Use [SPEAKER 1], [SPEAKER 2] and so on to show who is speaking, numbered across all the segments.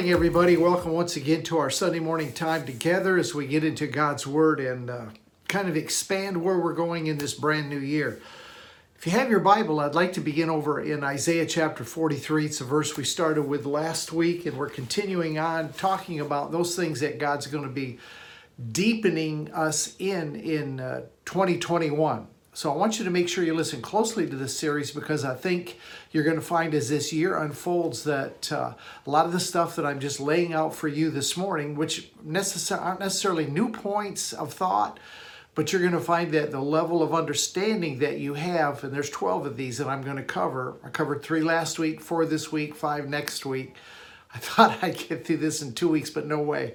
[SPEAKER 1] morning, everybody. Welcome once again to our Sunday morning time together as we get into God's Word and uh, kind of expand where we're going in this brand new year. If you have your Bible, I'd like to begin over in Isaiah chapter 43. It's a verse we started with last week, and we're continuing on talking about those things that God's going to be deepening us in in uh, 2021. So I want you to make sure you listen closely to this series because I think you're going to find as this year unfolds that uh, a lot of the stuff that I'm just laying out for you this morning, which aren't necessarily new points of thought, but you're going to find that the level of understanding that you have, and there's 12 of these that I'm going to cover. I covered three last week, four this week, five next week. I thought I'd get through this in two weeks, but no way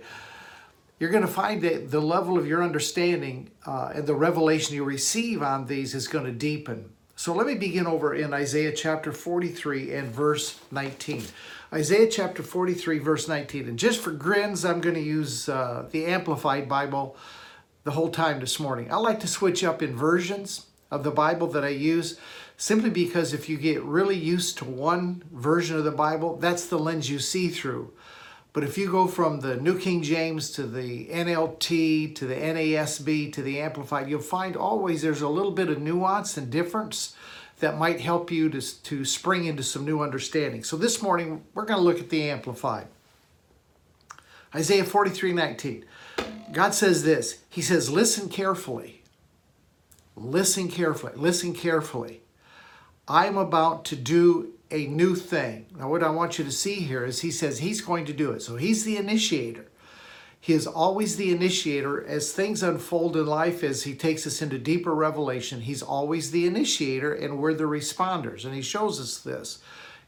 [SPEAKER 1] you're going to find that the level of your understanding uh, and the revelation you receive on these is going to deepen. So let me begin over in Isaiah chapter 43 and verse 19. Isaiah chapter 43, verse 19. And just for grins, I'm going to use uh, the Amplified Bible the whole time this morning. I like to switch up in versions of the Bible that I use simply because if you get really used to one version of the Bible, that's the lens you see through. But if you go from the New King James to the NLT to the NASB to the Amplified, you'll find always there's a little bit of nuance and difference that might help you to, to spring into some new understanding. So this morning, we're going to look at the Amplified. Isaiah 43 19. God says this He says, Listen carefully. Listen carefully. Listen carefully. I'm about to do a new thing. Now, what I want you to see here is he says he's going to do it. So he's the initiator. He is always the initiator as things unfold in life, as he takes us into deeper revelation. He's always the initiator, and we're the responders. And he shows us this.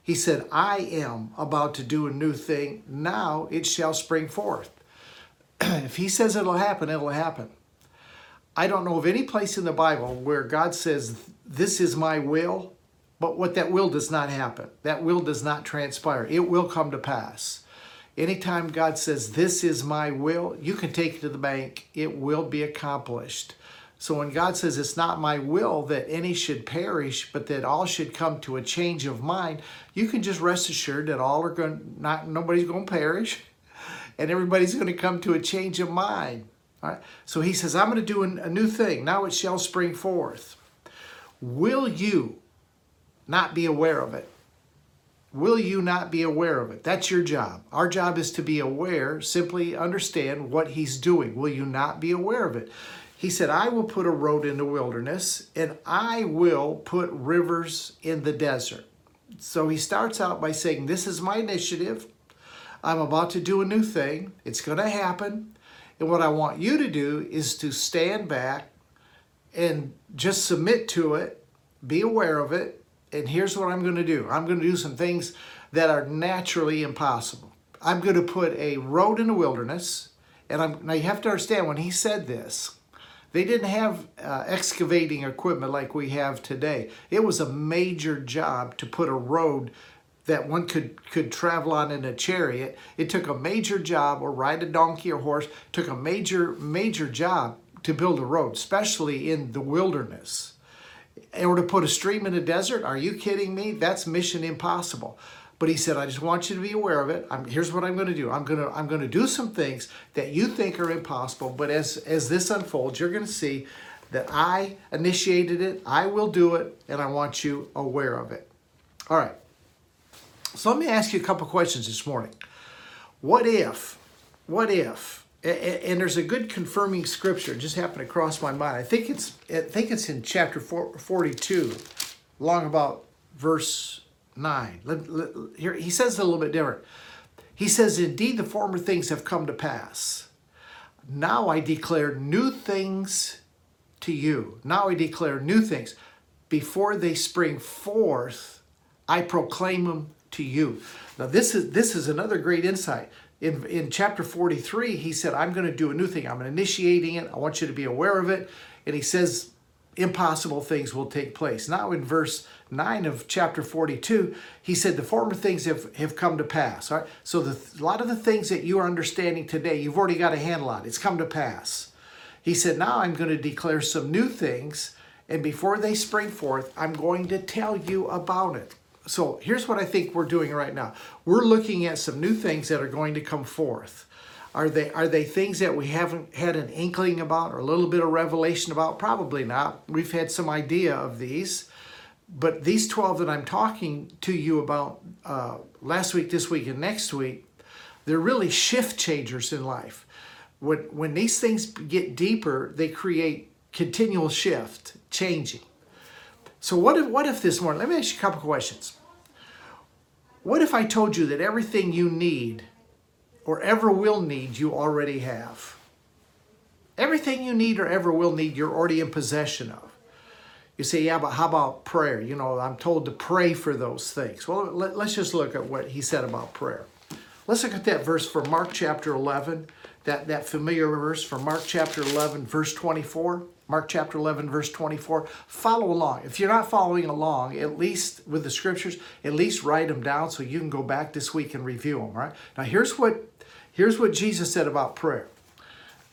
[SPEAKER 1] He said, I am about to do a new thing. Now it shall spring forth. if he says it'll happen, it'll happen. I don't know of any place in the Bible where God says, This is my will, but what that will does not happen. That will does not transpire. It will come to pass. Anytime God says, This is my will, you can take it to the bank. It will be accomplished. So when God says, It's not my will that any should perish, but that all should come to a change of mind, you can just rest assured that all are going not nobody's going to perish and everybody's going to come to a change of mind. All right? So he says, I'm going to do a new thing. Now it shall spring forth. Will you not be aware of it? Will you not be aware of it? That's your job. Our job is to be aware, simply understand what he's doing. Will you not be aware of it? He said, I will put a road in the wilderness and I will put rivers in the desert. So he starts out by saying, This is my initiative. I'm about to do a new thing. It's going to happen. And what I want you to do is to stand back and just submit to it, be aware of it, and here's what I'm going to do I'm going to do some things that are naturally impossible. I'm going to put a road in the wilderness, and I'm, now you have to understand when he said this, they didn't have uh, excavating equipment like we have today. It was a major job to put a road that one could could travel on in a chariot. It took a major job, or ride a donkey or horse. Took a major major job to build a road, especially in the wilderness order to put a stream in a desert? Are you kidding me? That's mission impossible. But he said, I just want you to be aware of it. I'm, here's what I'm going to do. I'm going to I'm going to do some things that you think are impossible. But as as this unfolds, you're going to see that I initiated it. I will do it, and I want you aware of it. All right. So let me ask you a couple questions this morning. What if? What if? And there's a good confirming scripture. It just happened to cross my mind. I think it's i think it's in chapter 42 long about verse 9 here he says it a little bit different. He says indeed the former things have come to pass. Now i declare new things to you. Now i declare new things. Before they spring forth i proclaim them to you now this is this is another great insight in, in chapter 43, he said, I'm going to do a new thing. I'm initiating it. I want you to be aware of it. And he says, impossible things will take place. Now, in verse 9 of chapter 42, he said, The former things have, have come to pass. All right? So, the, a lot of the things that you are understanding today, you've already got a handle on. It's come to pass. He said, Now I'm going to declare some new things. And before they spring forth, I'm going to tell you about it. So here's what I think we're doing right now. We're looking at some new things that are going to come forth. Are they are they things that we haven't had an inkling about or a little bit of revelation about? Probably not. We've had some idea of these, but these 12 that I'm talking to you about uh, last week, this week, and next week, they're really shift changers in life. When when these things get deeper, they create continual shift, changing. So what if what if this morning? Let me ask you a couple questions. What if I told you that everything you need or ever will need, you already have? Everything you need or ever will need, you're already in possession of. You say, yeah, but how about prayer? You know, I'm told to pray for those things. Well, let, us just look at what he said about prayer. Let's look at that verse from Mark chapter 11, that, that familiar verse from Mark chapter 11, verse 24. Mark chapter 11, verse 24. Follow along. If you're not following along, at least with the scriptures, at least write them down so you can go back this week and review them, right? Now, here's what, here's what Jesus said about prayer.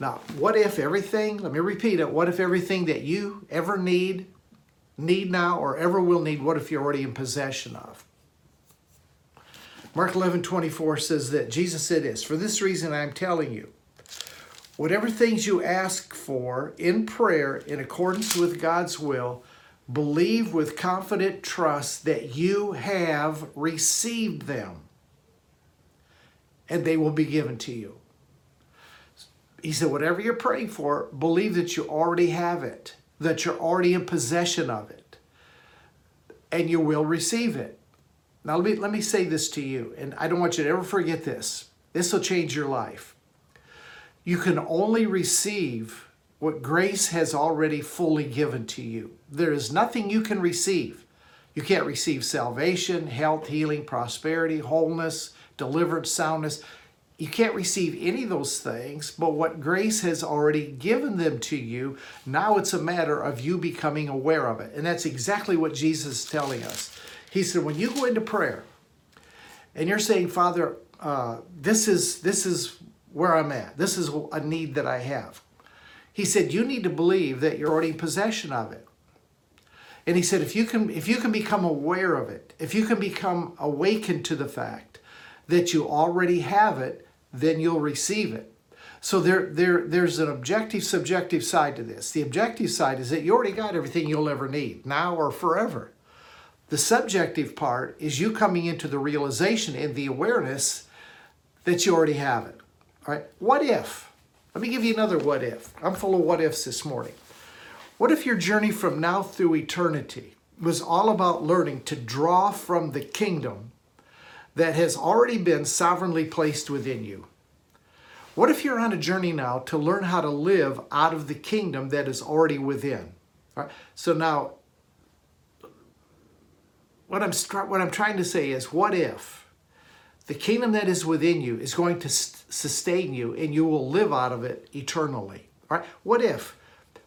[SPEAKER 1] Now, what if everything, let me repeat it, what if everything that you ever need, need now, or ever will need, what if you're already in possession of? Mark 11, 24 says that Jesus said this, For this reason I'm telling you, Whatever things you ask for in prayer in accordance with God's will, believe with confident trust that you have received them and they will be given to you. He said, whatever you're praying for, believe that you already have it, that you're already in possession of it, and you will receive it. Now, let me, let me say this to you, and I don't want you to ever forget this. This will change your life. You can only receive what grace has already fully given to you. There is nothing you can receive. You can't receive salvation, health, healing, prosperity, wholeness, deliverance, soundness. You can't receive any of those things, but what grace has already given them to you, now it's a matter of you becoming aware of it. And that's exactly what Jesus is telling us. He said, when you go into prayer and you're saying, Father, uh, this is this is where I'm at. This is a need that I have. He said, you need to believe that you're already in possession of it. And he said, if you can, if you can become aware of it, if you can become awakened to the fact that you already have it, then you'll receive it. So there, there, there's an objective, subjective side to this. The objective side is that you already got everything you'll ever need, now or forever. The subjective part is you coming into the realization and the awareness that you already have it. All right, what if? Let me give you another what if. I'm full of what ifs this morning. What if your journey from now through eternity was all about learning to draw from the kingdom that has already been sovereignly placed within you? What if you're on a journey now to learn how to live out of the kingdom that is already within? All right. So now, what I'm what I'm trying to say is, what if the kingdom that is within you is going to sustain you and you will live out of it eternally. All right? What if?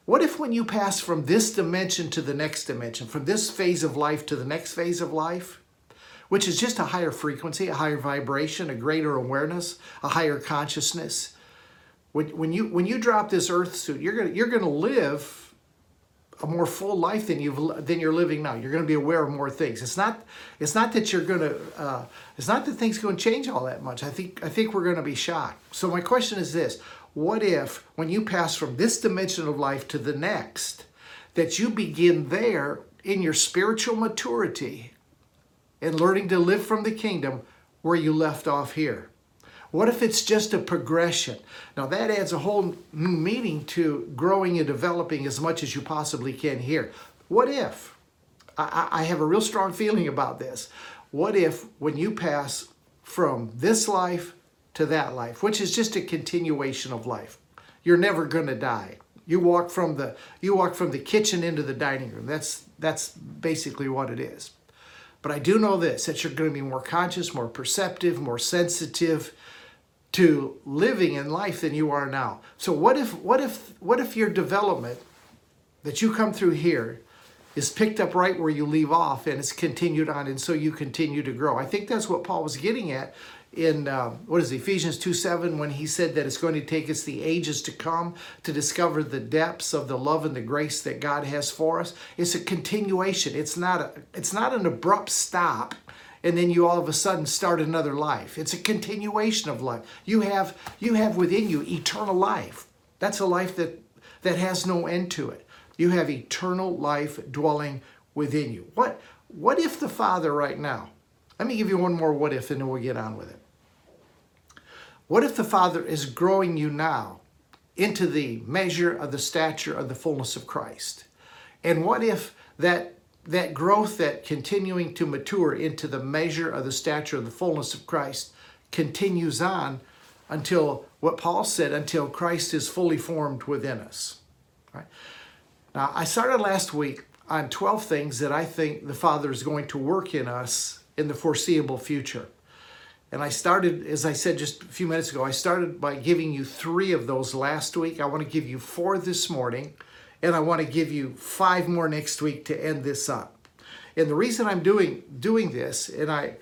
[SPEAKER 1] What if when you pass from this dimension to the next dimension, from this phase of life to the next phase of life, which is just a higher frequency, a higher vibration, a greater awareness, a higher consciousness. When, when you when you drop this earth suit, you're gonna you're gonna live a more full life than you've than you're living now. You're going to be aware of more things. It's not it's not that you're going to uh, it's not that things going to change all that much. I think I think we're going to be shocked. So my question is this: What if when you pass from this dimension of life to the next, that you begin there in your spiritual maturity and learning to live from the kingdom where you left off here? What if it's just a progression? Now that adds a whole new meaning to growing and developing as much as you possibly can here. What if? I, I have a real strong feeling about this. What if when you pass from this life to that life, which is just a continuation of life, you're never going to die. You walk from the you walk from the kitchen into the dining room. That's that's basically what it is. But I do know this that you're going to be more conscious, more perceptive, more sensitive, to living in life than you are now. So what if what if what if your development that you come through here is picked up right where you leave off and it's continued on and so you continue to grow. I think that's what Paul was getting at in uh, what is it, Ephesians 2 7 when he said that it's going to take us the ages to come to discover the depths of the love and the grace that God has for us. It's a continuation. It's not a it's not an abrupt stop and then you all of a sudden start another life. It's a continuation of life. You have you have within you eternal life. That's a life that that has no end to it. You have eternal life dwelling within you. What what if the Father right now? Let me give you one more what if and then we'll get on with it. What if the Father is growing you now into the measure of the stature of the fullness of Christ? And what if that that growth, that continuing to mature into the measure of the stature of the fullness of Christ continues on until what Paul said, until Christ is fully formed within us. Right? Now, I started last week on 12 things that I think the Father is going to work in us in the foreseeable future. And I started, as I said just a few minutes ago, I started by giving you three of those last week. I want to give you four this morning and I want to give you five more next week to end this up. And the reason I'm doing doing this, and I,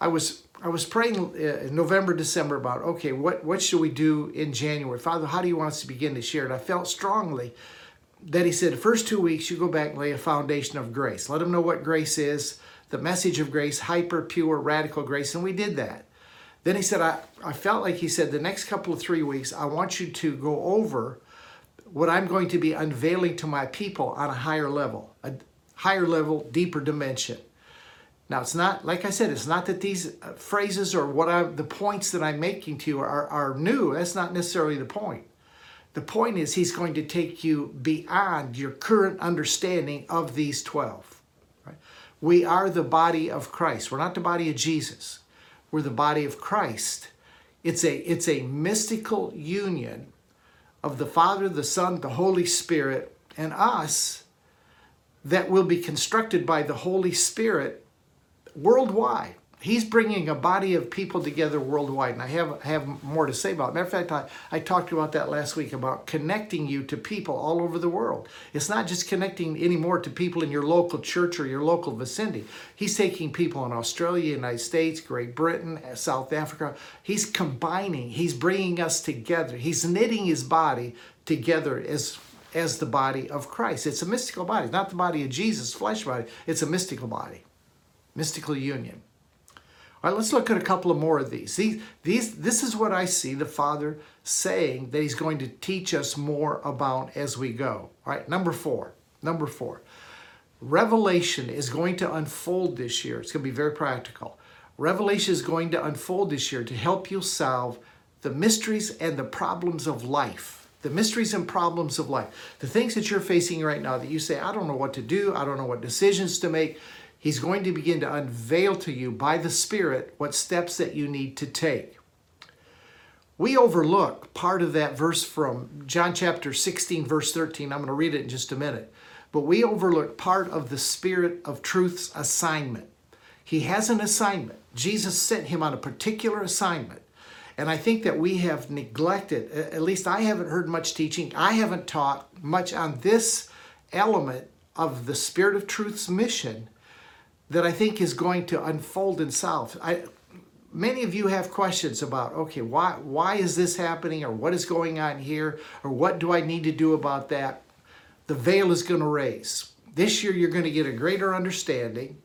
[SPEAKER 1] I was I was praying uh, in November, December about okay, what what should we do in January, Father? How do you want us to begin this year? And I felt strongly that He said, the first two weeks you go back and lay a foundation of grace. Let them know what grace is, the message of grace, hyper pure radical grace, and we did that. Then He said, I I felt like He said the next couple of three weeks I want you to go over what I'm going to be unveiling to my people on a higher level, a higher level, deeper dimension. Now, it's not, like I said, it's not that these uh, phrases or what I, the points that I'm making to you are, are new. That's not necessarily the point. The point is, he's going to take you beyond your current understanding of these 12. Right? We are the body of Christ. We're not the body of Jesus. We're the body of Christ. It's a, it's a mystical union of the Father, the Son, the Holy Spirit, and us that will be constructed by the Holy Spirit worldwide. He's bringing a body of people together worldwide, and I have have more to say about. It. Matter of fact, I, I talked about that last week about connecting you to people all over the world. It's not just connecting anymore to people in your local church or your local vicinity. He's taking people in Australia, United States, Great Britain, South Africa. He's combining. He's bringing us together. He's knitting his body together as as the body of Christ. It's a mystical body, not the body of Jesus, flesh body. It's a mystical body, mystical union. All right, let's look at a couple of more of these. These, these. This is what I see the Father saying that He's going to teach us more about as we go. All right, number four. Number four. Revelation is going to unfold this year. It's going to be very practical. Revelation is going to unfold this year to help you solve the mysteries and the problems of life. The mysteries and problems of life. The things that you're facing right now that you say, I don't know what to do, I don't know what decisions to make. He's going to begin to unveil to you by the Spirit what steps that you need to take. We overlook part of that verse from John chapter 16, verse 13. I'm going to read it in just a minute. But we overlook part of the Spirit of Truth's assignment. He has an assignment. Jesus sent him on a particular assignment. And I think that we have neglected, at least I haven't heard much teaching. I haven't taught much on this element of the Spirit of Truth's mission that I think is going to unfold itself. I, many of you have questions about, okay, why, why is this happening or what is going on here or what do I need to do about that? The veil is going to raise. This year you're going to get a greater understanding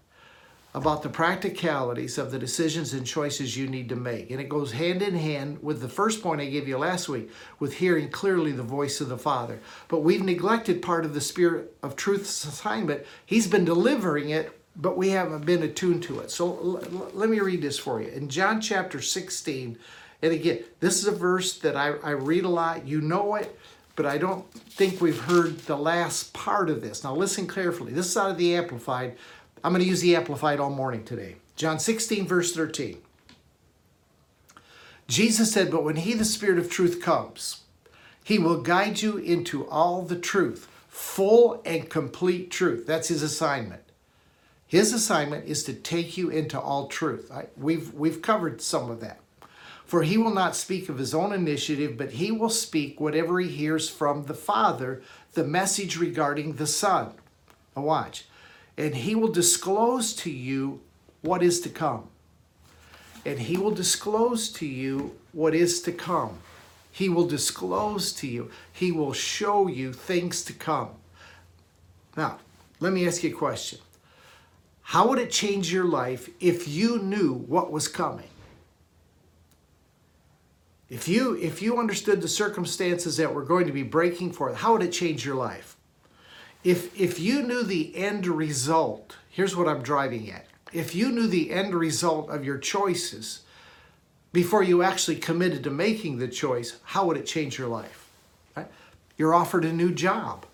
[SPEAKER 1] about the practicalities of the decisions and choices you need to make. And it goes hand in hand with the first point I gave you last week with hearing clearly the voice of the Father. But we've neglected part of the Spirit of Truth's assignment. He's been delivering it but we haven't been attuned to it. So let me read this for you. In John chapter 16, and again, this is a verse that I, I read a lot. You know it, but I don't think we've heard the last part of this. Now listen carefully. This is out of the Amplified. I'm going to use the Amplified all morning today. John 16, verse 13. Jesus said, But when He, the Spirit of truth, comes, He will guide you into all the truth, full and complete truth. That's His assignment. His assignment is to take you into all truth. I, we've, we've covered some of that. For he will not speak of his own initiative, but he will speak whatever he hears from the Father, the message regarding the Son. Now, watch. And he will disclose to you what is to come. and He will disclose to you what is to come. He will disclose to you, He will show you things to come. Now, let me ask you a question. How would it change your life if you knew what was coming? If you if you understood the circumstances that were going to be breaking forth, how would it change your life? If if you knew the end result, here's what I'm driving at. If you knew the end result of your choices before you actually committed to making the choice, how would it change your life? Right? You're offered a new job.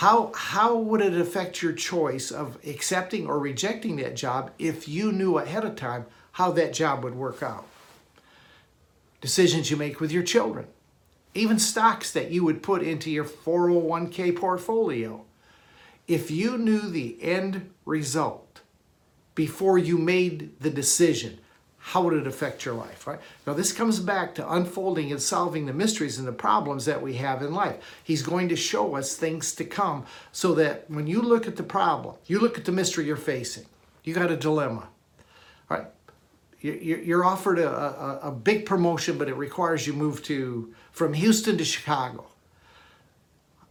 [SPEAKER 1] How how would it affect your choice of accepting or rejecting that job if you knew ahead of time how that job would work out? decisions you make with your children, even stocks that you would put into your 401k portfolio. If you knew the end result before you made the decision, how would it affect your life, right? Now, this comes back to unfolding and solving the mysteries and the problems that we have in life. He's going to show us things to come so that when you look at the problem, you look at the mystery you're facing, you got a dilemma, right? you're offered a, a, a, big promotion, but it requires you move to from Houston to Chicago.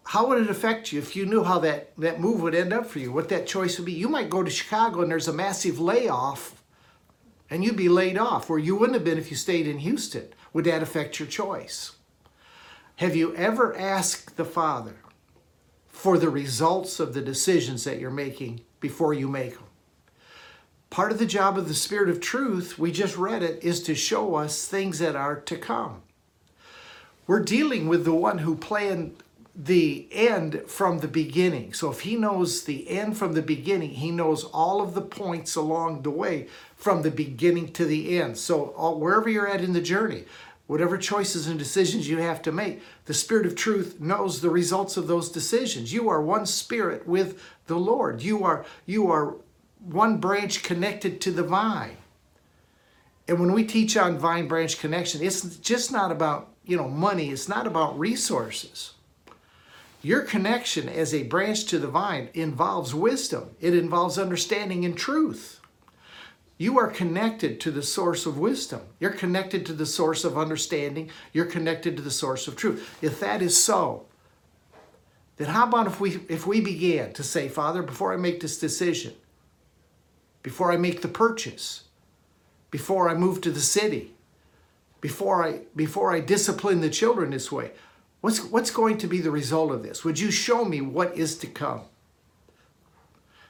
[SPEAKER 1] How would it affect you if you knew how that, that move would end up for you? What that choice would be? You might go to Chicago and there's a massive layoff, and you'd be laid off where you wouldn't have been if you stayed in Houston. Would that affect your choice? Have you ever asked the Father for the results of the decisions that you're making before you make them? Part of the job of the Spirit of truth, we just read it, is to show us things that are to come. We're dealing with the one who planned the end from the beginning. So if he knows the end from the beginning, he knows all of the points along the way from the beginning to the end. So all, wherever you're at in the journey, whatever choices and decisions you have to make, the Spirit of truth knows the results of those decisions. You are one spirit with the Lord. You are you are one branch connected to the vine. And when we teach on vine branch connection, it's just not about, you know, money, it's not about resources. Your connection as a branch to the vine involves wisdom. It involves understanding and truth. You are connected to the source of wisdom. You're connected to the source of understanding. You're connected to the source of truth. If that is so, then how about if we if we began to say, Father, before I make this decision, before I make the purchase, before I move to the city, before I before I discipline the children this way. What's what's going to be the result of this? Would you show me what is to come?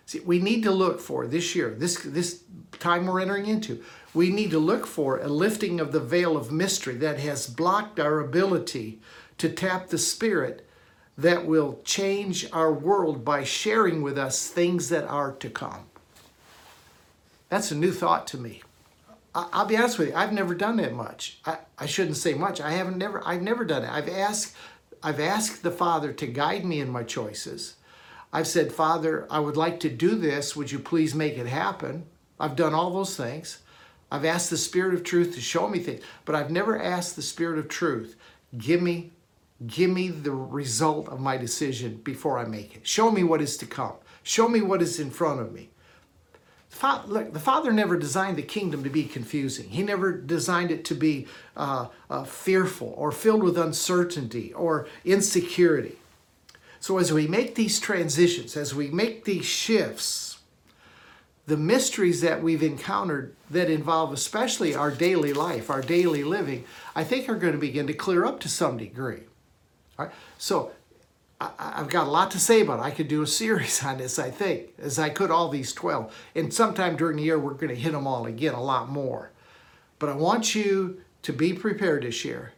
[SPEAKER 1] See, we need to look for this year, this this time we're entering into. We need to look for a lifting of the veil of mystery that has blocked our ability to tap the spirit that will change our world by sharing with us things that are to come. That's a new thought to me. I, will be honest with you, I've never done that much. I, I shouldn't say much. I haven't never I've never done it. I've asked I've asked the Father to guide me in my choices. I've said, Father, I would like to do this. Would you please make it happen? I've done all those things. I've asked the Spirit of truth to show me things, but I've never asked the Spirit of truth, give me, give me the result of my decision before I make it. Show me what is to come. Show me what is in front of me. Look, the Father never designed the kingdom to be confusing. He never designed it to be uh, uh, fearful or filled with uncertainty or insecurity. So, as we make these transitions, as we make these shifts, the mysteries that we've encountered that involve especially our daily life, our daily living, I think are going to begin to clear up to some degree. All right? So, I, have got a lot to say about it. I could do a series on this, I think, as I could all these 12. And sometime during the year, we're going to hit them all again, a lot more. But I want you to be prepared this year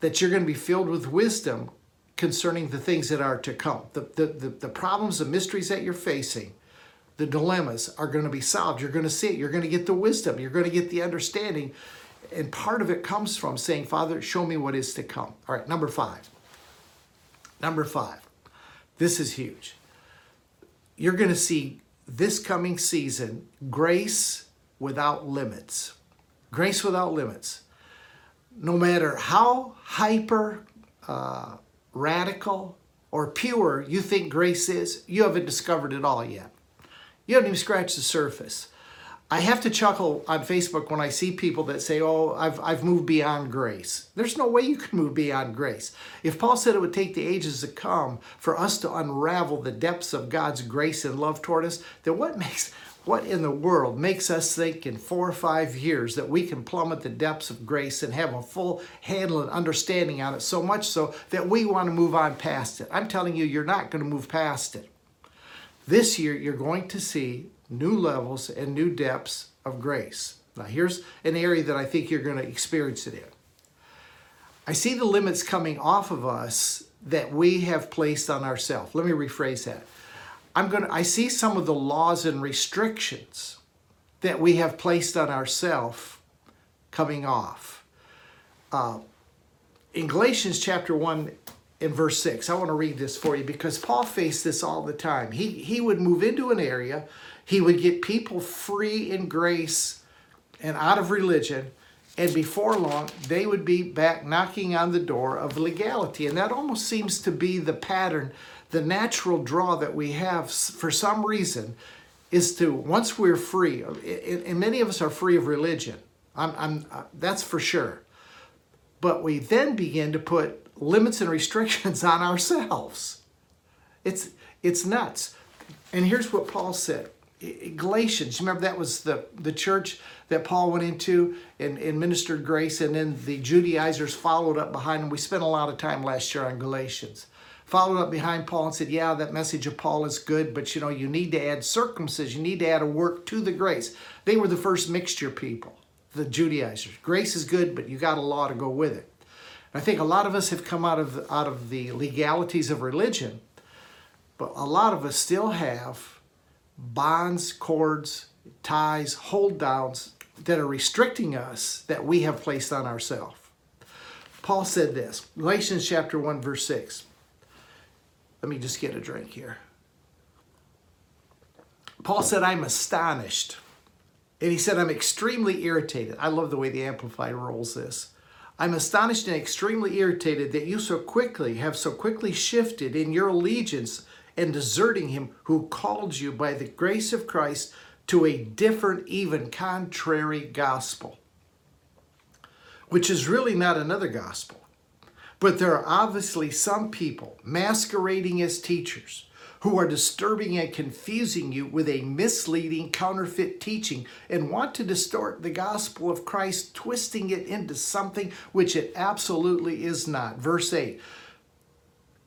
[SPEAKER 1] that you're going to be filled with wisdom concerning the things that are to come. The, the, the, the problems, the mysteries that you're facing, the dilemmas are going to be solved. You're going to see it. You're going to get the wisdom. You're going to get the understanding. And part of it comes from saying, Father, show me what is to come. All right, number five. Number five, this is huge. You're going to see this coming season grace without limits. Grace without limits. No matter how hyper uh, radical or pure you think grace is, you haven't discovered it all yet. You haven't even scratched the surface. I have to chuckle on Facebook when I see people that say, "Oh, I've I've moved beyond grace." There's no way you can move beyond grace. If Paul said it would take the ages to come for us to unravel the depths of God's grace and love toward us, then what makes what in the world makes us think in four or five years that we can plummet the depths of grace and have a full handle and understanding on it so much so that we want to move on past it? I'm telling you, you're not going to move past it. This year, you're going to see new levels and new depths of grace. Now, here's an area that I think you're going to experience it in. I see the limits coming off of us that we have placed on ourselves. Let me rephrase that. I'm going to I see some of the laws and restrictions that we have placed on ourselves coming off. Uh, in Galatians chapter 1 in verse 6, I want to read this for you because Paul faced this all the time. He, he would move into an area he would get people free in grace and out of religion, and before long, they would be back knocking on the door of legality. And that almost seems to be the pattern, the natural draw that we have for some reason is to, once we're free, and many of us are free of religion, I'm, I'm, uh, that's for sure. But we then begin to put limits and restrictions on ourselves. It's, it's nuts. And here's what Paul said Galatians, remember that was the, the church that Paul went into and, and ministered grace, and then the Judaizers followed up behind him. We spent a lot of time last year on Galatians. Followed up behind Paul and said, Yeah, that message of Paul is good, but you know, you need to add circumcision, you need to add a work to the grace. They were the first mixture people, the Judaizers. Grace is good, but you got a law to go with it. I think a lot of us have come out of out of the legalities of religion, but a lot of us still have bonds, cords, ties, hold downs that are restricting us that we have placed on ourselves. Paul said this, Galatians chapter 1, verse 6. Let me just get a drink here. Paul said, I'm astonished. And he said, I'm extremely irritated. I love the way the Amplified rolls this. I'm astonished and extremely irritated that you so quickly have so quickly shifted in your allegiance and deserting him who called you by the grace of Christ to a different, even contrary gospel, which is really not another gospel. But there are obviously some people masquerading as teachers who are disturbing and confusing you with a misleading counterfeit teaching and want to distort the gospel of Christ, twisting it into something which it absolutely is not. Verse 8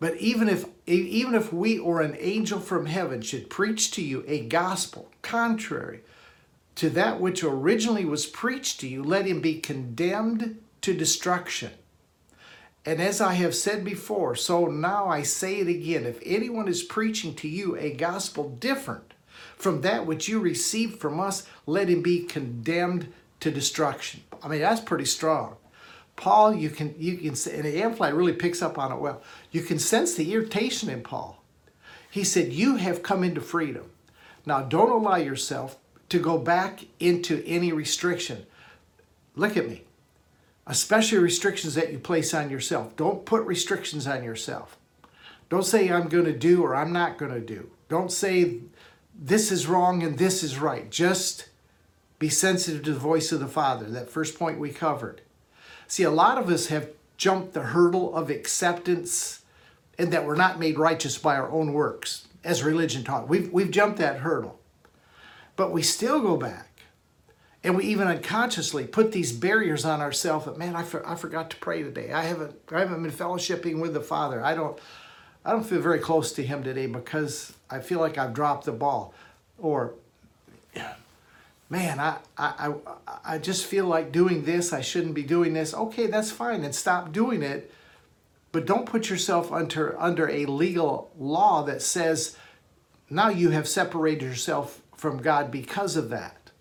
[SPEAKER 1] but even if even if we or an angel from heaven should preach to you a gospel contrary to that which originally was preached to you, let him be condemned to destruction. And as I have said before, so now I say it again if anyone is preaching to you a gospel different from that which you received from us, let him be condemned to destruction. I mean, that's pretty strong. Paul, you can you can and the Amplified really picks up on it well. You can sense the irritation in Paul. He said, "You have come into freedom. Now, don't allow yourself to go back into any restriction. Look at me, especially restrictions that you place on yourself. Don't put restrictions on yourself. Don't say I'm going to do or I'm not going to do. Don't say this is wrong and this is right. Just be sensitive to the voice of the Father. That first point we covered." See, a lot of us have jumped the hurdle of acceptance and that we're not made righteous by our own works, as religion taught. We've, we've jumped that hurdle. But we still go back. And we even unconsciously put these barriers on ourselves that, man, I, for, I forgot to pray today. I haven't, I haven't been fellowshipping with the Father. I don't, I don't feel very close to Him today because I feel like I've dropped the ball. Or, man, I, I, I, just feel like doing this. I shouldn't be doing this. Okay, that's fine, and stop doing it. But don't put yourself under, under a legal law that says now you have separated yourself from God because of that.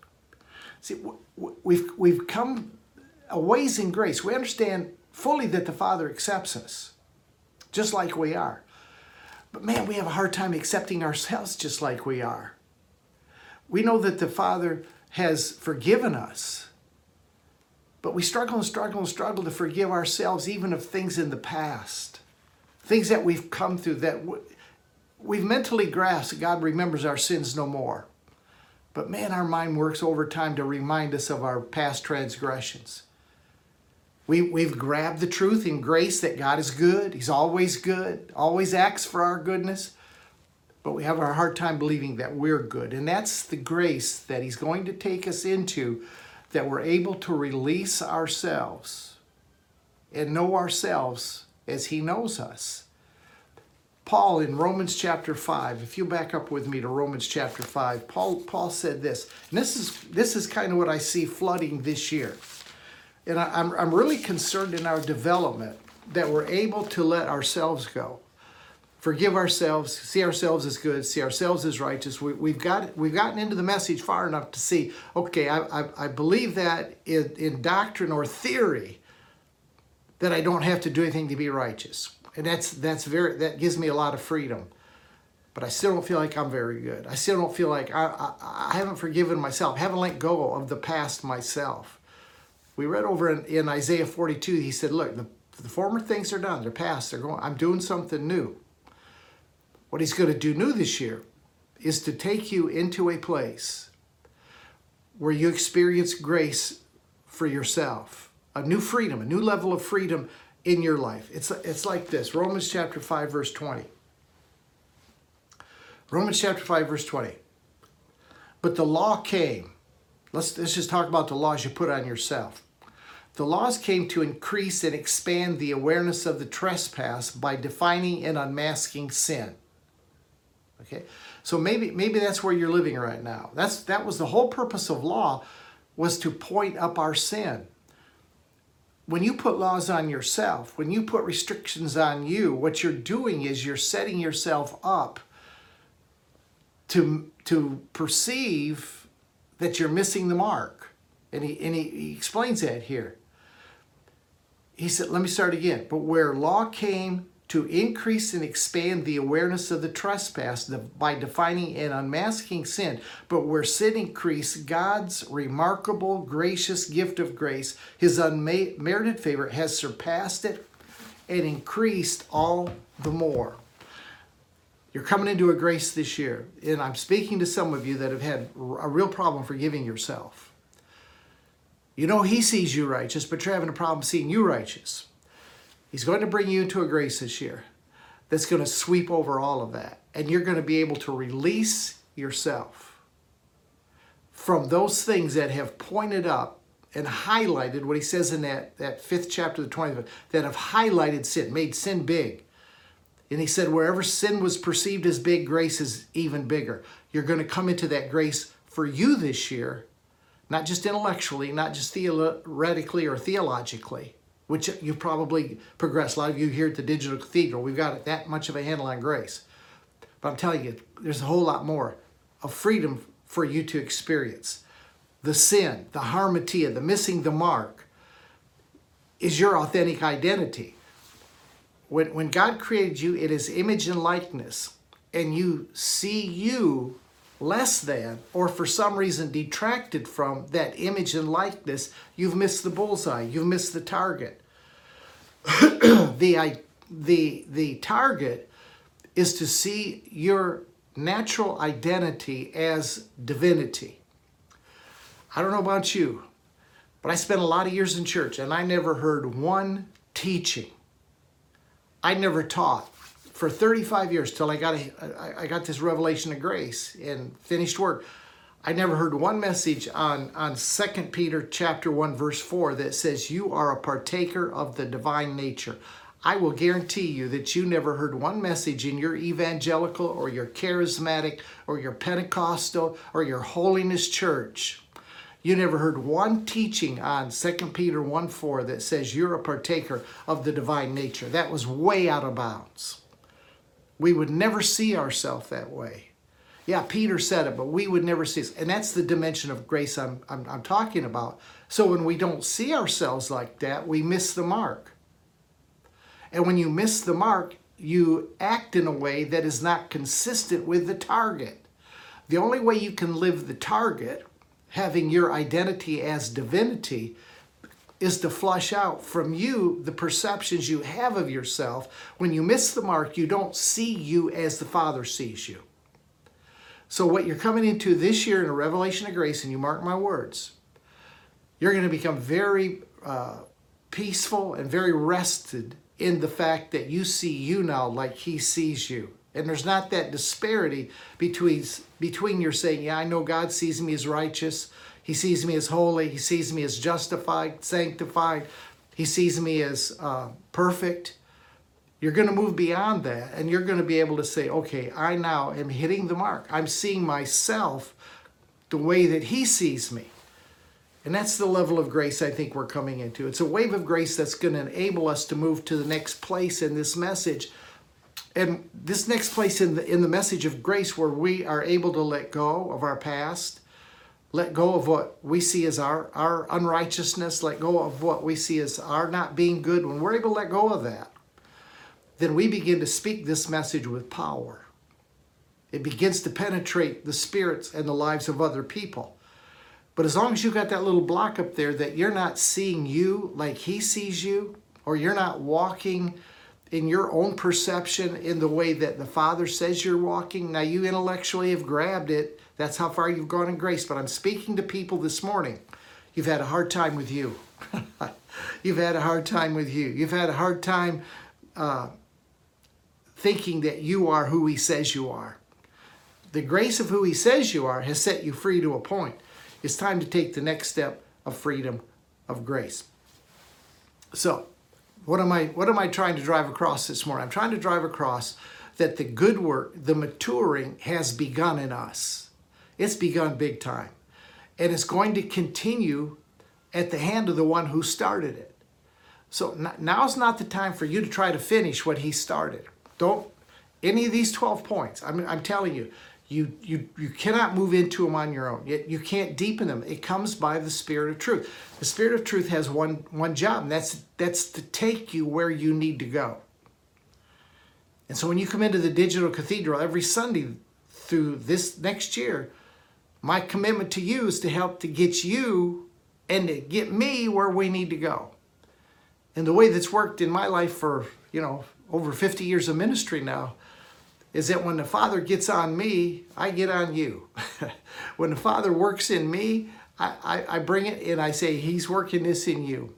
[SPEAKER 1] See, we've, we've come a ways in grace. We understand fully that the Father accepts us just like we are. But man, we have a hard time accepting ourselves just like we are. We know that the Father has forgiven us. But we struggle and struggle and struggle to forgive ourselves, even of things in the past, things that we've come through that we've mentally grasped God remembers our sins no more. But man, our mind works overtime to remind us of our past transgressions. We, we've grabbed the truth in grace that God is good. He's always good, always acts for our goodness. But we have a hard time believing that we're good. And that's the grace that He's going to take us into, that we're able to release ourselves and know ourselves as He knows us. Paul in Romans chapter 5, if you back up with me to Romans chapter 5, Paul, Paul said this, and this is, this is kind of what I see flooding this year. And I, I'm, I'm really concerned in our development that we're able to let ourselves go. Forgive ourselves, see ourselves as good, see ourselves as righteous. We, we've got we've gotten into the message far enough to see, okay, I, I, I believe that in, in doctrine or theory that I don't have to do anything to be righteous. And that's that's very that gives me a lot of freedom. But i still don't feel like i'm very good. I still don't feel like i i, I haven't forgiven myself haven't let go of the past myself. We read over in, in isaiah 42 he said look the, the former things are done they're past they're going i'm doing something new what he's going to do new this year is to take you into a place where you experience grace for yourself a new freedom a new level of freedom in your life. It's, it's like this Romans chapter 5, verse 20. Romans chapter 5, verse 20. But the law came. Let's, let's just talk about the laws you put on yourself. The laws came to increase and expand the awareness of the trespass by defining and unmasking sin. Okay? So maybe maybe that's where you're living right now. That's that was the whole purpose of law was to point up our sin when you put laws on yourself, when you put restrictions on you, what you're doing is you're setting yourself up to, to perceive that you're missing the mark. And he, and he, he explains that here. He said, let me start again. But where law came to increase and expand the awareness of the trespass by defining and unmasking sin. But where sin increased, God's remarkable, gracious gift of grace, his unmerited favor, has surpassed it and increased all the more. You're coming into a grace this year, and I'm speaking to some of you that have had a real problem forgiving yourself. You know, He sees you righteous, but you're having a problem seeing you righteous. He's going to bring you into a grace this year that's going to sweep over all of that. And you're going to be able to release yourself from those things that have pointed up and highlighted what he says in that, that fifth chapter of the 20th, that have highlighted sin, made sin big. And he said, wherever sin was perceived as big, grace is even bigger. You're going to come into that grace for you this year, not just intellectually, not just theoretically or theologically, which you've probably progressed. A lot of you here at the Digital Cathedral, we've got that much of a handle on grace. But I'm telling you, there's a whole lot more of freedom for you to experience. The sin, the harmatia, the missing the mark is your authentic identity. When, when God created you, it is image and likeness, and you see you less than, or for some reason detracted from that image and likeness, you've missed the bullseye, you've missed the target. the, the, the target is to see your natural identity as divinity. I don't know about you, but I spent a lot of years in church and I never heard one teaching. I never taught for 35 years till I got a, I got this revelation of grace and finished work. I never heard one message on on 2 Peter chapter 1 verse 4 that says you are a partaker of the divine nature. I will guarantee you that you never heard one message in your evangelical or your charismatic or your Pentecostal or your holiness church. You never heard one teaching on 2 Peter 1 4 that says you're a partaker of the divine nature. That was way out of bounds. We would never see ourselves that way. Yeah, Peter said it, but we would never see it. And that's the dimension of grace I'm, I'm, I'm talking about. So when we don't see ourselves like that, we miss the mark. And when you miss the mark, you act in a way that is not consistent with the target. The only way you can live the target, having your identity as divinity, is to flush out from you the perceptions you have of yourself. When you miss the mark, you don't see you as the Father sees you. So, what you're coming into this year in a revelation of grace, and you mark my words, you're going to become very uh, peaceful and very rested in the fact that you see you now like He sees you. And there's not that disparity between, between your saying, Yeah, I know God sees me as righteous, He sees me as holy, He sees me as justified, sanctified, He sees me as uh, perfect. You're going to move beyond that and you're going to be able to say, okay, I now am hitting the mark. I'm seeing myself the way that He sees me. And that's the level of grace I think we're coming into. It's a wave of grace that's going to enable us to move to the next place in this message. And this next place in the in the message of grace where we are able to let go of our past, let go of what we see as our, our unrighteousness, let go of what we see as our not being good, when we're able to let go of that, then we begin to speak this message with power. It begins to penetrate the spirits and the lives of other people. But as long as you've got that little block up there that you're not seeing you like he sees you, or you're not walking in your own perception in the way that the Father says you're walking, now you intellectually have grabbed it. That's how far you've gone in grace. But I'm speaking to people this morning. You've had a hard time with you. You've had a hard time with you. You've had a hard time uh, thinking that you are who He says you are. The grace of who He says you are has set you free to a point. It's time to take the next step of freedom of grace. So, what am I what am I trying to drive across this morning? I'm trying to drive across that the good work, the maturing has begun in us. It's begun big time. And it's going to continue at the hand of the one who started it. So now's not the time for you to try to finish what he started. Don't any of these 12 points. I'm, I'm telling you, you, you, you cannot move into them on your own. You, you can't deepen them. It comes by the Spirit of truth. The Spirit of truth has one, one job, and that's, that's to take you where you need to go. And so when you come into the digital cathedral every Sunday through this next year, my commitment to you is to help to get you and to get me where we need to go. And the way that's worked in my life for, you know, over 50 years of ministry now is that when the Father gets on me, I get on you. when the Father works in me, I, I, I, bring it and I say, He's working this in you.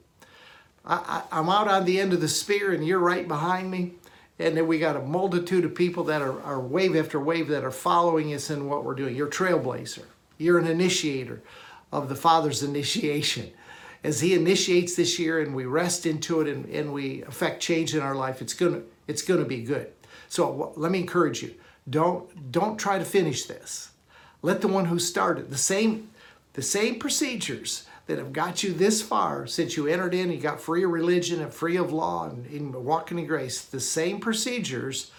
[SPEAKER 1] I, I, I'm out on the end of the spear and you're right behind me. And then we got a multitude of people that are, are wave after wave that are following us in what we're doing. You're trailblazer. You're an initiator of the Father's initiation. As He initiates this year and we rest into it and, and we affect change in our life, it's gonna it's gonna be good. So let me encourage you. Don't don't try to finish this. Let the one who started the same the same procedures that have got you this far since you entered in, you got free of religion and free of law and, and walking in grace, the same procedures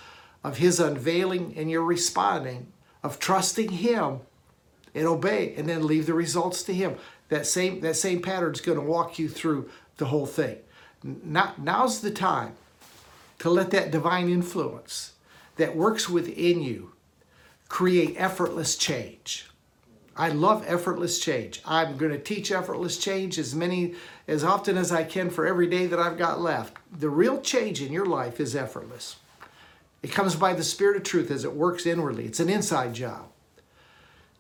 [SPEAKER 1] of his unveiling and your responding, of trusting him and obey and then leave the results to him. That same that same pattern is going to walk you through the whole thing. Now, now's the time to let that divine influence that works within you create effortless change. I love effortless change. I'm going to teach effortless change as many as often as I can for every day that I've got left. The real change in your life is effortless. It comes by the spirit of truth as it works inwardly. It's an inside job.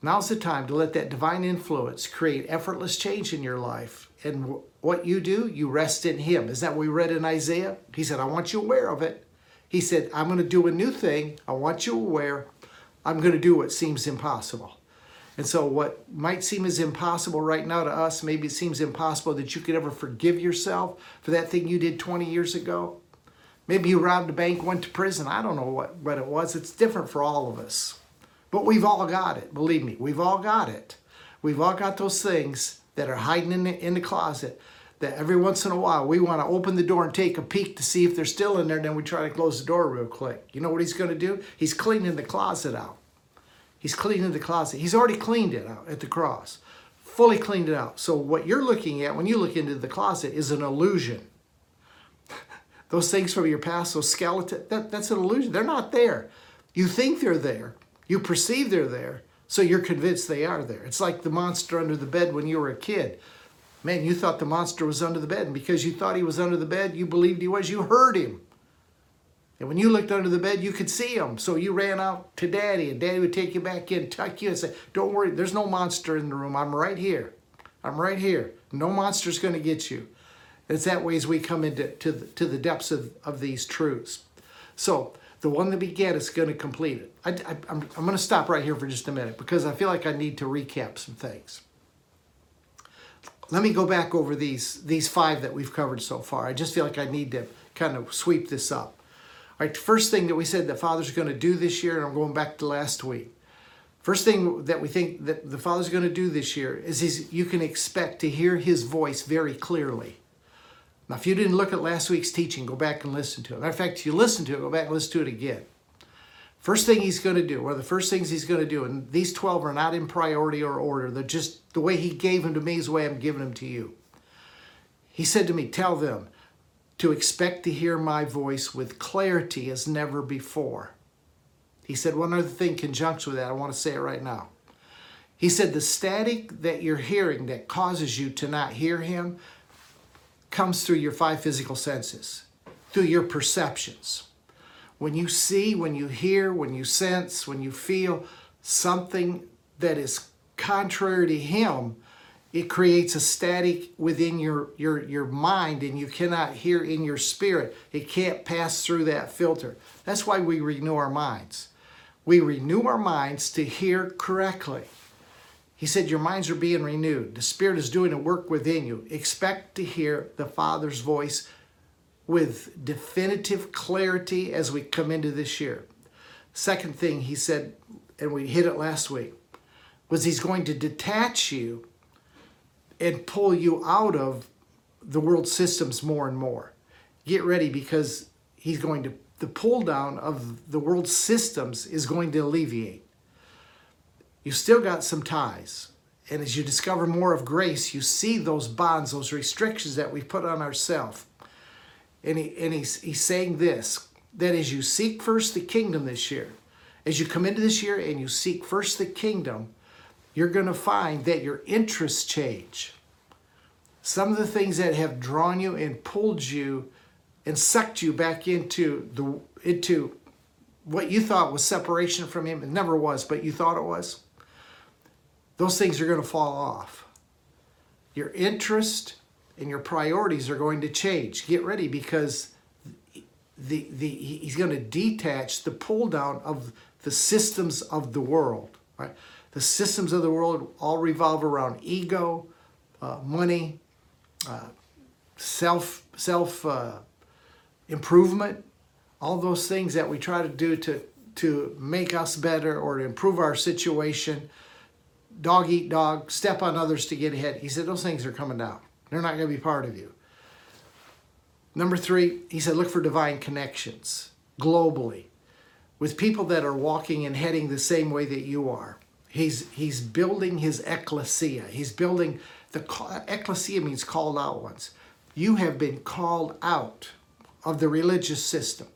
[SPEAKER 1] Now's the time to let that divine influence create effortless change in your life. And what you do, you rest in Him. Is that what we read in Isaiah? He said, I want you aware of it. He said, I'm going to do a new thing. I want you aware. I'm going to do what seems impossible. And so, what might seem as impossible right now to us, maybe it seems impossible that you could ever forgive yourself for that thing you did 20 years ago. Maybe you robbed a bank, went to prison. I don't know what, what it was. It's different for all of us. But we've all got it. Believe me, we've all got it. We've all got those things that are hiding in the, in the closet that every once in a while we want to open the door and take a peek to see if they're still in there. Then we try to close the door real quick. You know what he's going to do? He's cleaning the closet out. He's cleaning the closet. He's already cleaned it out at the cross, fully cleaned it out. So what you're looking at when you look into the closet is an illusion. those things from your past, those skeletons, that, that's an illusion. They're not there. You think they're there, you perceive they're there, so you're convinced they are there. It's like the monster under the bed when you were a kid. Man, you thought the monster was under the bed, and because you thought he was under the bed, you believed he was, you heard him. And when you looked under the bed, you could see him. So you ran out to daddy, and daddy would take you back in, tuck you, and say, Don't worry, there's no monster in the room. I'm right here. I'm right here. No monster's going to get you. It's that way as we come into to the, to the depths of, of these truths. So the one that we get is going to complete it. I, I, I'm, I'm going to stop right here for just a minute because I feel like I need to recap some things. Let me go back over these these five that we've covered so far. I just feel like I need to kind of sweep this up. All right, first thing that we said that Father's going to do this year, and I'm going back to last week. First thing that we think that the Father's going to do this year is he's, you can expect to hear His voice very clearly. Now, if you didn't look at last week's teaching, go back and listen to it. Matter of fact, if you listen to it, go back and listen to it again. First thing he's going to do, or the first things he's going to do, and these 12 are not in priority or order, they're just the way he gave them to me is the way I'm giving them to you. He said to me, Tell them to expect to hear my voice with clarity as never before. He said one other thing in conjunction with that, I want to say it right now. He said, The static that you're hearing that causes you to not hear him comes through your five physical senses, through your perceptions. When you see, when you hear, when you sense, when you feel something that is contrary to Him, it creates a static within your, your, your mind and you cannot hear in your spirit. It can't pass through that filter. That's why we renew our minds. We renew our minds to hear correctly. He said, Your minds are being renewed. The Spirit is doing a work within you. Expect to hear the Father's voice with definitive clarity as we come into this year. Second thing he said, and we hit it last week, was he's going to detach you and pull you out of the world systems more and more. Get ready because he's going to, the pull down of the world systems is going to alleviate. You still got some ties. And as you discover more of grace, you see those bonds, those restrictions that we put on ourselves and, he, and he's, he's saying this that as you seek first the kingdom this year, as you come into this year and you seek first the kingdom, you're going to find that your interests change. Some of the things that have drawn you and pulled you and sucked you back into the into what you thought was separation from him, it never was, but you thought it was. Those things are going to fall off. Your interest and your priorities are going to change. Get ready because the, the, he's going to detach the pull down of the systems of the world. Right? The systems of the world all revolve around ego, uh, money, uh, self self uh, improvement, all those things that we try to do to to make us better or to improve our situation. Dog eat dog, step on others to get ahead. He said those things are coming down. They're not going to be part of you. Number three, he said, look for divine connections globally with people that are walking and heading the same way that you are. He's, he's building his ecclesia. He's building, the ecclesia means called out ones. You have been called out of the religious system.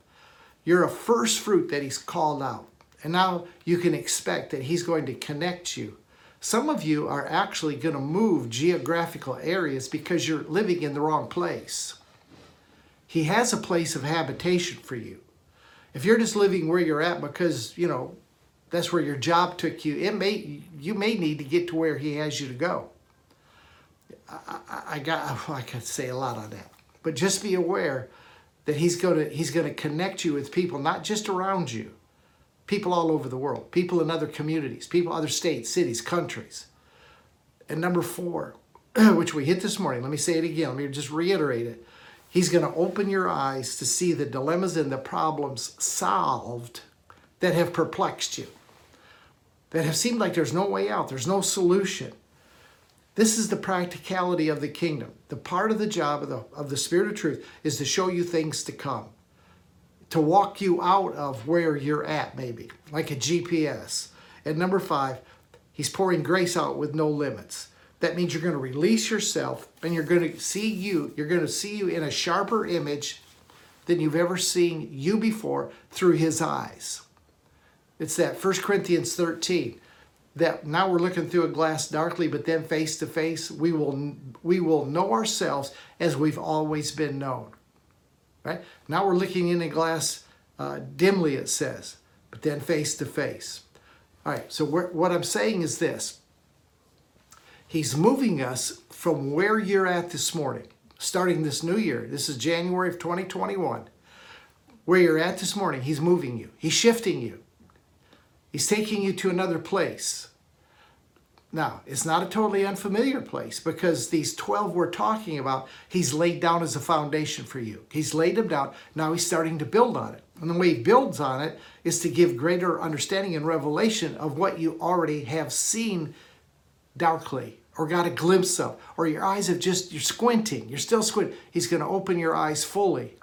[SPEAKER 1] You're a first fruit that he's called out. And now you can expect that he's going to connect you some of you are actually going to move geographical areas because you're living in the wrong place. He has a place of habitation for you. If you're just living where you're at because, you know, that's where your job took you, it may you may need to get to where he has you to go. I, I, I got I could say a lot on that. But just be aware that he's going to he's going to connect you with people not just around you people all over the world, people in other communities, people other states, cities, countries. And number four, which we hit this morning, let me say it again, let me just reiterate it. He's going to open your eyes to see the dilemmas and the problems solved that have perplexed you, that have seemed like there's no way out, there's no solution. This is the practicality of the kingdom. The part of the job of the, of the Spirit of truth is to show you things to come to walk you out of where you're at, maybe, like a GPS. And number five, he's pouring grace out with no limits. That means you're going to release yourself and you're going to see you, you're going to see you in a sharper image than you've ever seen you before through his eyes. It's that 1 Corinthians 13 that now we're looking through a glass darkly but then face to face we will we will know ourselves as we've always been known right? Now we're looking in a glass uh, dimly, it says, but then face to face. All right, so what I'm saying is this He's moving us from where you're at this morning, starting this new year. This is January of 2021. Where you're at this morning, He's moving you, He's shifting you, He's taking you to another place. Now, it's not a totally unfamiliar place because these 12 we're talking about, he's laid down as a foundation for you. He's laid them down. Now he's starting to build on it. And the way he builds on it is to give greater understanding and revelation of what you already have seen darkly or got a glimpse of, or your eyes have just, you're squinting, you're still squinting. He's going to open your eyes fully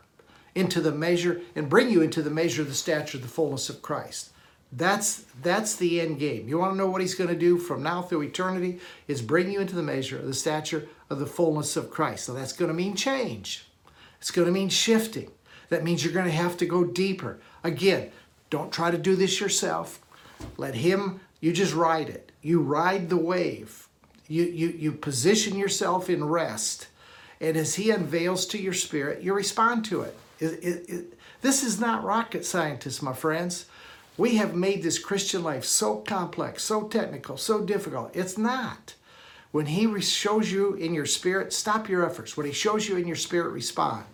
[SPEAKER 1] into the measure and bring you into the measure of the stature of the fullness of Christ. That's that's the end game. You want to know what he's going to do from now through eternity is bring you into the measure of the stature of the fullness of Christ. So that's going to mean change. It's going to mean shifting. That means you're going to have to go deeper. Again, don't try to do this yourself. Let him you just ride it. You ride the wave. You you you position yourself in rest. And as he unveils to your spirit, you respond to it. it, it, it this is not rocket scientists, my friends. We have made this Christian life so complex, so technical, so difficult. It's not. When He shows you in your spirit, stop your efforts. When He shows you in your spirit, respond.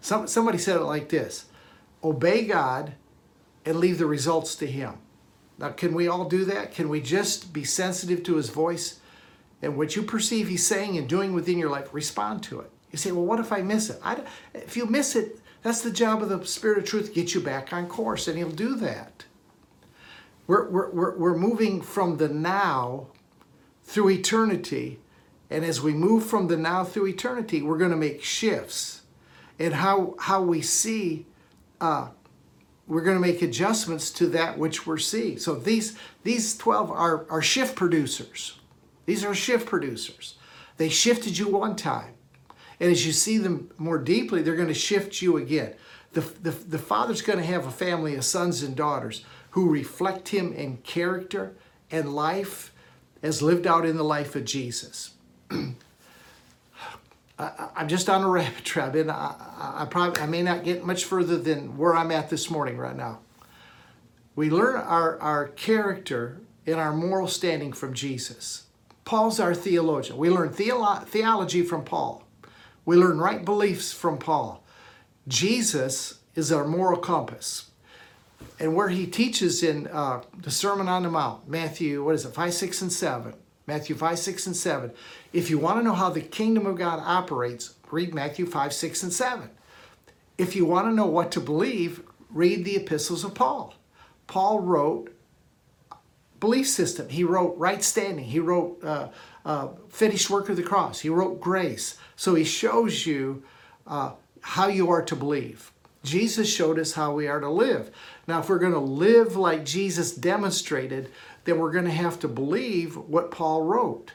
[SPEAKER 1] Some, somebody said it like this Obey God and leave the results to Him. Now, can we all do that? Can we just be sensitive to His voice? And what you perceive He's saying and doing within your life, respond to it. You say, well, what if I miss it? I, if you miss it, that's the job of the Spirit of Truth, get you back on course, and He'll do that. We're, we're, we're moving from the now through eternity, and as we move from the now through eternity, we're going to make shifts in how, how we see. Uh, we're going to make adjustments to that which we're seeing. So these, these 12 are, are shift producers. These are shift producers. They shifted you one time. And as you see them more deeply, they're going to shift you again. The, the, the father's going to have a family of sons and daughters who reflect him in character and life as lived out in the life of Jesus. I, am just on a rabbit trap, and I, I, probably I may not get much further than where I'm at this morning right now. We learn our, our character and our moral standing from Jesus. Paul's our theologian. We learn theolo- theology from Paul. We learn right beliefs from Paul. Jesus is our moral compass. And where he teaches in uh, the Sermon on the Mount, Matthew, what is it, 5, 6, and 7. Matthew 5, 6, and 7. If you want to know how the kingdom of God operates, read Matthew 5, 6, and 7. If you want to know what to believe, read the epistles of Paul. Paul wrote belief system. He wrote right standing. He wrote uh, uh, finished work of the cross. He wrote grace. So he shows you uh, how you are to believe. Jesus showed us how we are to live. Now, if we're going to live like Jesus demonstrated, then we're going to have to believe what Paul wrote.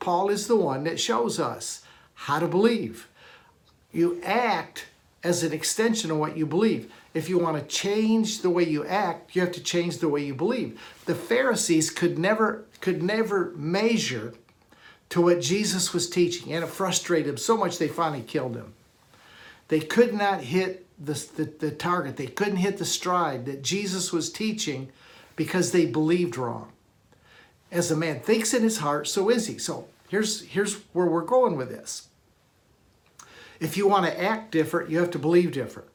[SPEAKER 1] Paul is the one that shows us how to believe. You act as an extension of what you believe. If you want to change the way you act, you have to change the way you believe. The Pharisees could never could never measure to what Jesus was teaching, and it frustrated them so much they finally killed him. They could not hit the, the, the target, they couldn't hit the stride that Jesus was teaching because they believed wrong. As a man thinks in his heart, so is he. So here's, here's where we're going with this. If you want to act different, you have to believe different.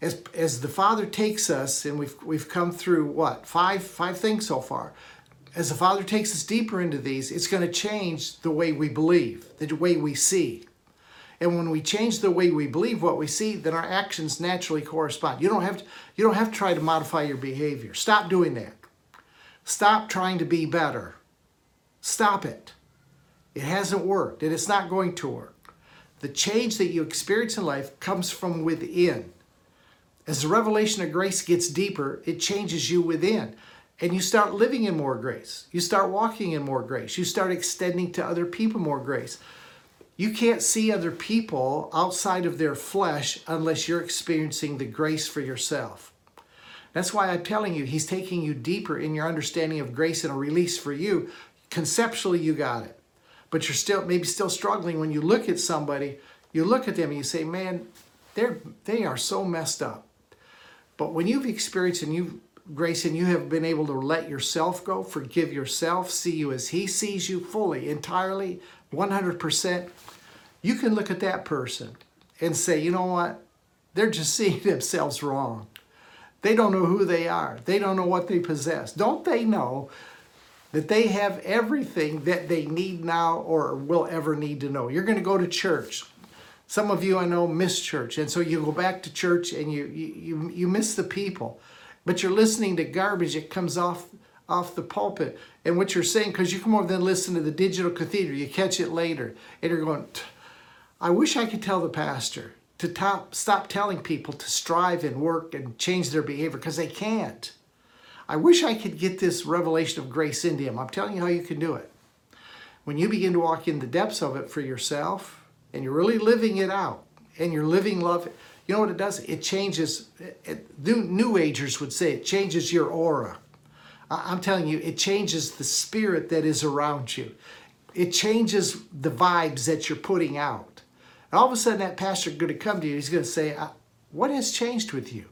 [SPEAKER 1] As, as the Father takes us, and we've, we've come through what? Five, five things so far as the Father takes us deeper into these, it's going to change the way we believe, the way we see. And when we change the way we believe what we see, then our actions naturally correspond. You don't have to, you don't have to try to modify your behavior. Stop doing that. Stop trying to be better. Stop it. It hasn't worked and it's not going to work. The change that you experience in life comes from within. As the revelation of grace gets deeper, it changes you within and you start living in more grace. You start walking in more grace. You start extending to other people more grace. You can't see other people outside of their flesh unless you're experiencing the grace for yourself. That's why I'm telling you, He's taking you deeper in your understanding of grace and a release for you. Conceptually, you got it. But you're still maybe still struggling when you look at somebody, you look at them and you say, man, they're they are so messed up. But when you've experienced and you've grace and you have been able to let yourself go, forgive yourself, see you as He sees you fully, entirely, 100%, you can look at that person and say, you know what? They're just seeing themselves wrong. They don't know who they are, they don't know what they possess. Don't they know that they have everything that they need now or will ever need to know? You're going to go to church. Some of you I know miss church, and so you go back to church and you you you miss the people but you're listening to garbage that comes off off the pulpit. And what you're saying, because you come over then listen to the digital cathedral, you catch it later, and you're going, I wish I could tell the pastor to top, stop telling people to strive and work and change their behavior because they can't. I wish I could get this revelation of grace into him. I'm telling you how you can do it. When you begin to walk in the depths of it for yourself and you're really living it out and you're living love, you know what it does? It changes, it, new, agers would say it changes your aura. I'm telling you, it changes the spirit that is around you. It changes the vibes that you're putting out. And all of a sudden, that pastor going to come to you. He's going to say, What has changed with you?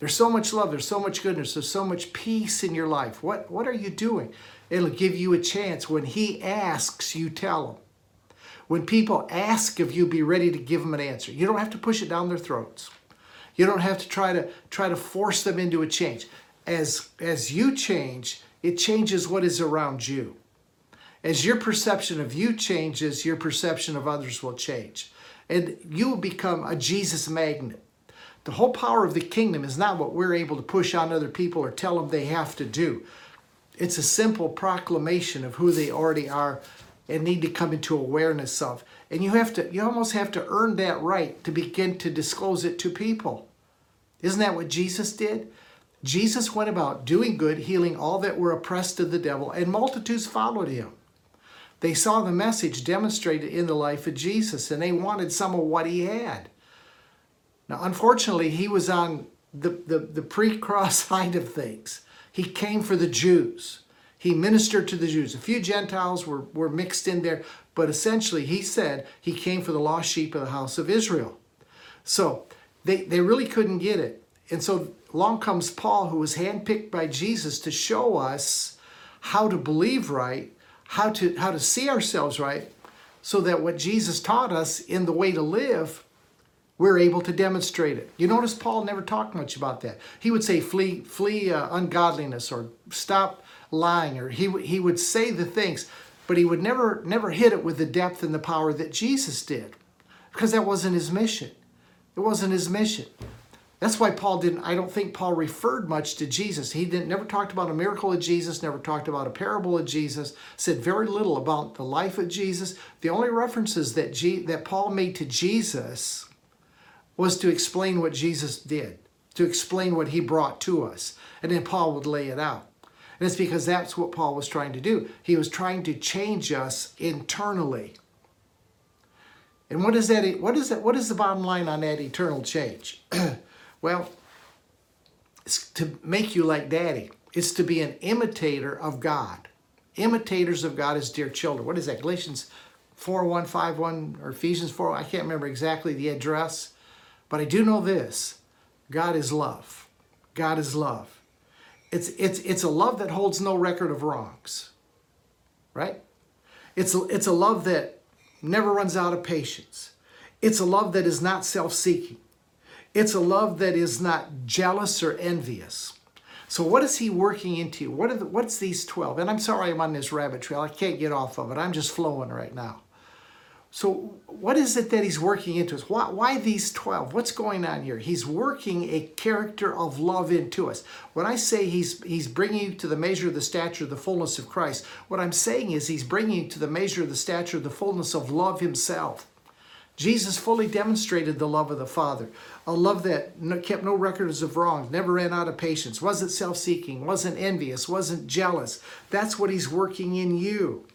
[SPEAKER 1] There's so much love, there's so much goodness, there's so much peace in your life. What, what are you doing? It'll give you a chance. When he asks, you tell him. When people ask of you, be ready to give them an answer. You don't have to push it down their throats. You don't have to try to try to force them into a change. As as you change, it changes what is around you. As your perception of you changes, your perception of others will change. And you will become a Jesus magnet. The whole power of the kingdom is not what we're able to push on other people or tell them they have to do. It's a simple proclamation of who they already are and need to come into awareness of. And you have to, you almost have to earn that right to begin to disclose it to people. Isn't that what Jesus did? Jesus went about doing good, healing all that were oppressed of the devil, and multitudes followed him. They saw the message demonstrated in the life of Jesus, and they wanted some of what he had. Now, unfortunately, he was on the, the, the pre cross side of things. He came for the Jews. He ministered to the Jews. A few Gentiles were, were mixed in there, but essentially he said he came for the lost sheep of the house of Israel. So they, they really couldn't get it. And so along comes Paul, who was handpicked by Jesus to show us how to believe right, how to, how to see ourselves right, so that what Jesus taught us in the way to live, we're able to demonstrate it. You notice Paul never talked much about that. He would say, flee, flee uh, ungodliness or stop lying or he, he would say the things but he would never never hit it with the depth and the power that jesus did because that wasn't his mission. It wasn't his mission. That's why paul didn't i don't think paul referred much to jesus. He didn't never talked about a miracle of jesus never talked about a parable of jesus said very little about the life of jesus. The only references that G, that paul made to jesus was to explain what jesus did to explain what he brought to us and then paul would lay it out and it's because that's what Paul was trying to do. He was trying to change us internally. And what is that? What is that? What is the bottom line on that eternal change? well, it's to make you like daddy. It's to be an imitator of God. Imitators of God as dear children. What is that? Galatians 4 1 5 1 or Ephesians 4. I can't remember exactly the address, but I do know this God is love. God is love. It's, it's, it's a love that holds no record of wrongs, right? It's a, it's a love that never runs out of patience. It's a love that is not self seeking. It's a love that is not jealous or envious. So, what is he working into? What are the, what's these 12? And I'm sorry I'm on this rabbit trail. I can't get off of it. I'm just flowing right now. So, what is it that he's working into us? Why, why, these 12? What's going on here? He's working a character of love into us. When I say he's, he's bringing you to the measure of the stature of the fullness of Christ, what I'm saying is he's bringing you to the measure of the stature of the fullness of love himself. Jesus fully demonstrated the love of the Father, a love that kept no records of wrongs, never ran out of patience, wasn't self seeking, wasn't envious, wasn't jealous. That's what he's working in you.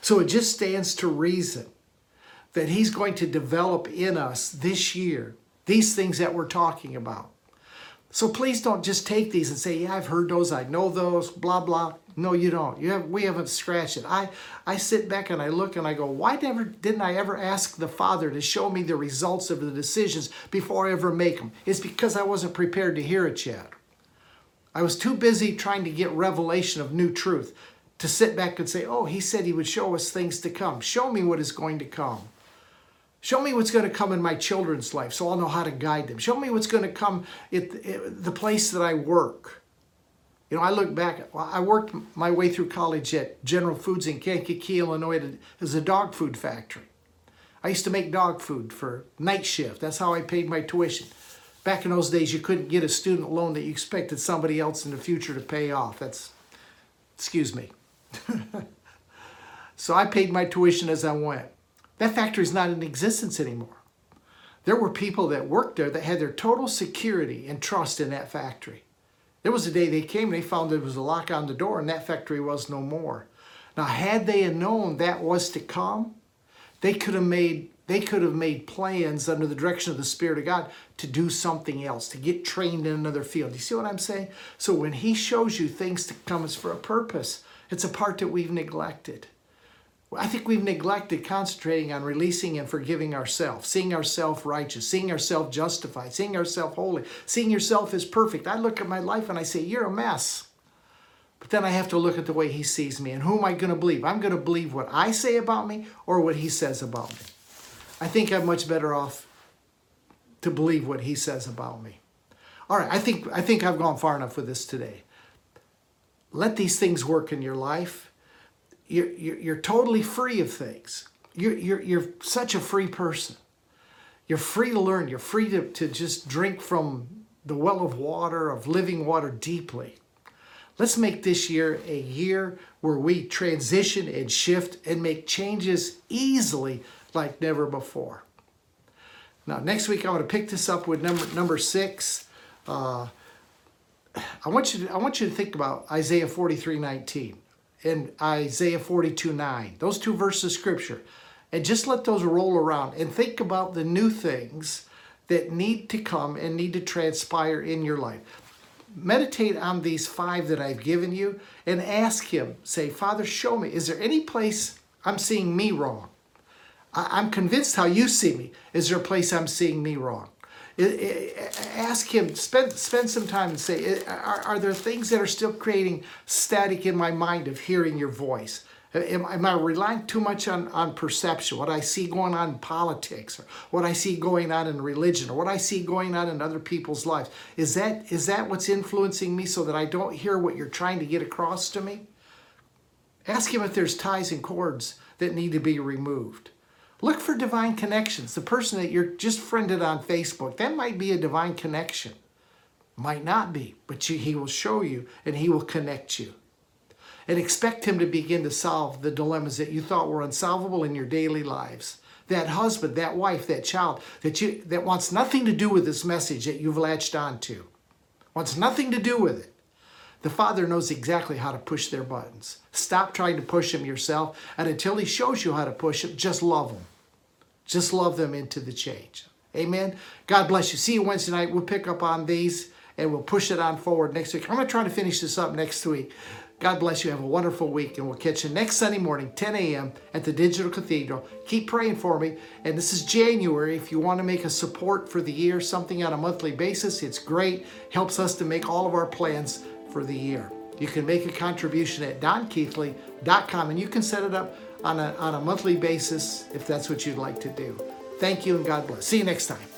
[SPEAKER 1] So it just stands to reason that He's going to develop in us this year these things that we're talking about. So please don't just take these and say, "Yeah, I've heard those. I know those." Blah blah. No, you don't. You have. We haven't scratched it. I I sit back and I look and I go, "Why never didn't I ever ask the Father to show me the results of the decisions before I ever make them?" It's because I wasn't prepared to hear it yet. I was too busy trying to get revelation of new truth to sit back and say, "Oh, He said He would show us things to come. Show me what is going to come." Show me what's going to come in my children's life so I'll know how to guide them. Show me what's going to come at the place that I work. You know, I look back, I worked my way through college at General Foods in Kankakee, Illinois, as a dog food factory. I used to make dog food for night shift. That's how I paid my tuition. Back in those days, you couldn't get a student loan that you expected somebody else in the future to pay off. That's, excuse me. so I paid my tuition as I went. That factory is not in existence anymore. There were people that worked there that had their total security and trust in that factory. There was a day they came and they found there was a lock on the door and that factory was no more. Now, had they had known that was to come, they could have made they could have made plans under the direction of the Spirit of God to do something else, to get trained in another field. You see what I'm saying? So when He shows you things to come, it's for a purpose. It's a part that we've neglected. I think we've neglected concentrating on releasing and forgiving ourselves, seeing ourselves righteous, seeing ourselves justified, seeing ourselves holy, seeing yourself as perfect. I look at my life and I say, You're a mess. But then I have to look at the way He sees me and who am I going to believe? I'm going to believe what I say about me or what He says about me. I think I'm much better off to believe what He says about me. All right, I think, I think I've gone far enough with this today. Let these things work in your life you're, you're, you're totally free of things. You're, you're, you're such a free person. You're free to learn. You're free to, to just drink from the well of water, of living water deeply. Let's make this year a year where we transition and shift and make changes easily like never before. Now, next week I want to pick this up with number number six. Uh, I want you to I want you to think about Isaiah 43, 19 and Isaiah 42 9. Those two verses of scripture. And just let those roll around and think about the new things that need to come and need to transpire in your life. Meditate on these five that I've given you and ask Him, say, Father, show me, is there any place I'm seeing me wrong? I'm convinced how you see me. Is there a place I'm seeing me wrong? Ask him spend spend some time and say are, are there things that are still creating static in my mind of hearing your voice uh, Am, am, I relying too much on, on perception, what I see going on in politics, or what I see going on in religion, or what I see going on in other people's lives? Is that is that what's influencing me so that I don't hear what you're trying to get across to me? Ask him if there's ties and cords that need to be removed. Look for divine connections. The person that you're just friended on Facebook, that might be a divine connection. Might not be, but you, he will show you and he will connect you. And expect him to begin to solve the dilemmas that you thought were unsolvable in your daily lives. That husband, that wife, that child that you that wants nothing to do with this message that you've latched onto. Wants nothing to do with it. The Father knows exactly how to push their buttons. Stop trying to push them yourself, and until He shows you how to push them, just love them. Just love them into the change. Amen. God bless you. See you Wednesday night. We'll pick up on these and we'll push it on forward next week. I'm going to try to finish this up next week. God bless you. Have a wonderful week, and we'll catch you next Sunday morning, 10 a.m. at the Digital Cathedral. Keep praying for me. And this is January. If you want to make a support for the year, something on a monthly basis, it's great. Helps us to make all of our plans for the year. You can make a contribution at donkeathley.com and you can set it up on a, on a monthly basis if that's what you'd like to do. Thank you and God bless. See you next time.